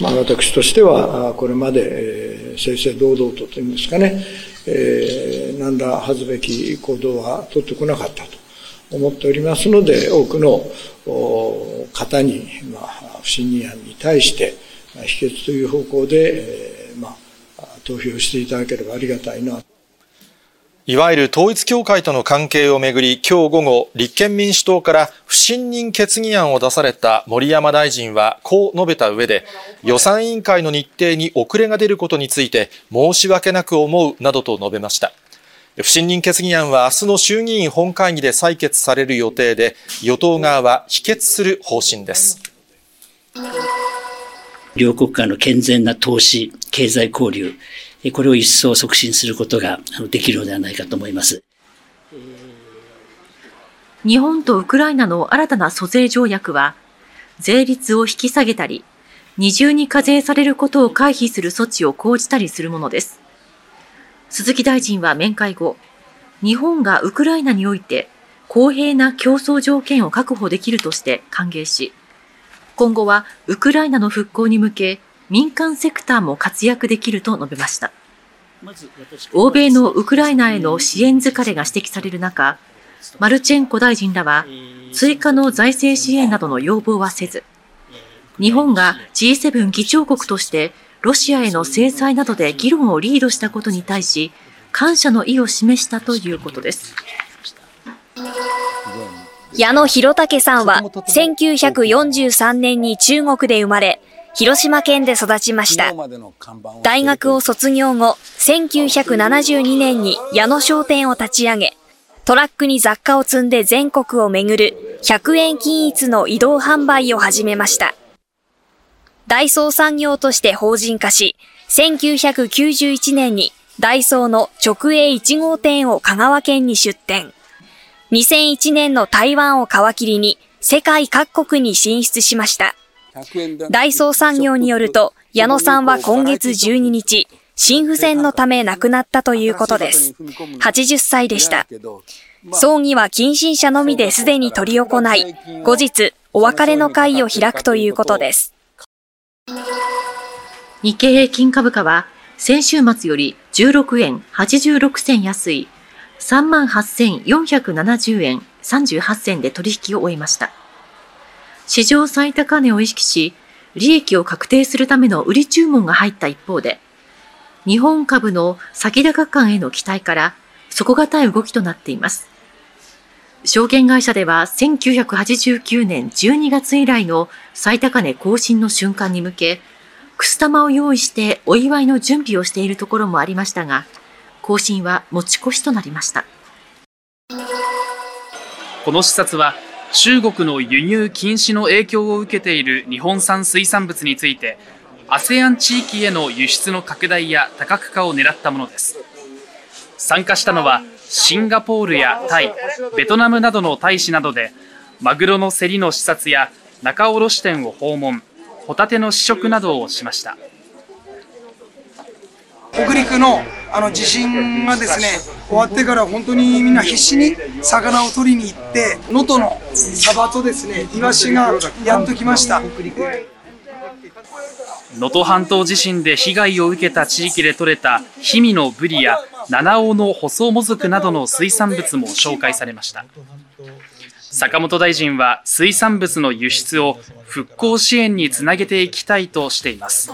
まあ、私としては、これまで、正々堂々とというんですかね、えー、何ら恥ずべき行動は取ってこなかったと思っておりますので、多くの方に、まあ、不信任案に対して、否決という方向で、えー、まあ、投票していただければありがたいな。いわゆる統一教会との関係をめぐり、今日午後、立憲民主党から不信任決議案を出された森山大臣は、こう述べた上で、予算委員会の日程に遅れが出ることについて、申し訳なく思うなどと述べました。不信任決議案は明日の衆議院本会議で採決される予定で、与党側は否決する方針です。両国間の健全な投資、経済交流、これを一層促進することができるのではないかと思います。日本とウクライナの新たな租税条約は、税率を引き下げたり、二重に課税されることを回避する措置を講じたりするものです。鈴木大臣は面会後、日本がウクライナにおいて公平な競争条件を確保できるとして歓迎し、今後はウクライナの復興に向け民間セクターも活躍できると述べました。欧米のウクライナへの支援疲れが指摘される中、マルチェンコ大臣らは追加の財政支援などの要望はせず、日本が G7 議長国としてロシアへの制裁などで議論をリードしたことに対し、感謝の意を示したということです。矢野博武さんは1943年に中国で生まれ、広島県で育ちました。大学を卒業後、1972年に矢野商店を立ち上げ、トラックに雑貨を積んで全国を巡る100円均一の移動販売を始めました。ダイソー産業として法人化し、1991年にダイソーの直営1号店を香川県に出店。2001年の台湾を皮切りに世界各国に進出しました。ダイソー産業によると、矢野さんは今月12日、心不全のため亡くなったということです。80歳でした。葬儀は近親者のみですでに執り行い、後日、お別れの会を開くということです。日経平均株価は、先週末より16円86銭安い、38,470円38銭で取引を終えました。史上最高値を意識し、利益を確定するための売り注文が入った一方で、日本株の先高感への期待から底堅い動きとなっています。証券会社では1989年12月以来の最高値更新の瞬間に向け、くす玉を用意してお祝いの準備をしているところもありましたが、更新は持ち越しとなりました。この視察は中国の輸入禁止の影響を受けている日本産水産物について ASEAN 地域への輸出の拡大や多角化を狙ったものです。参加したのはシンガポールやタイベトナムなどの大使などでマグロの競りの視察や仲卸店を訪問ホタテの試食などをしました。北陸のあの地震がですね終わってから本当にみんな必死に魚を取りに行って能登のサバとですねイワシがやっと来ました能登半島地震で被害を受けた地域で採れた氷見のブリや七尾の細もずくなどの水産物も紹介されました坂本大臣は水産物の輸出を復興支援につなげていきたいとしています。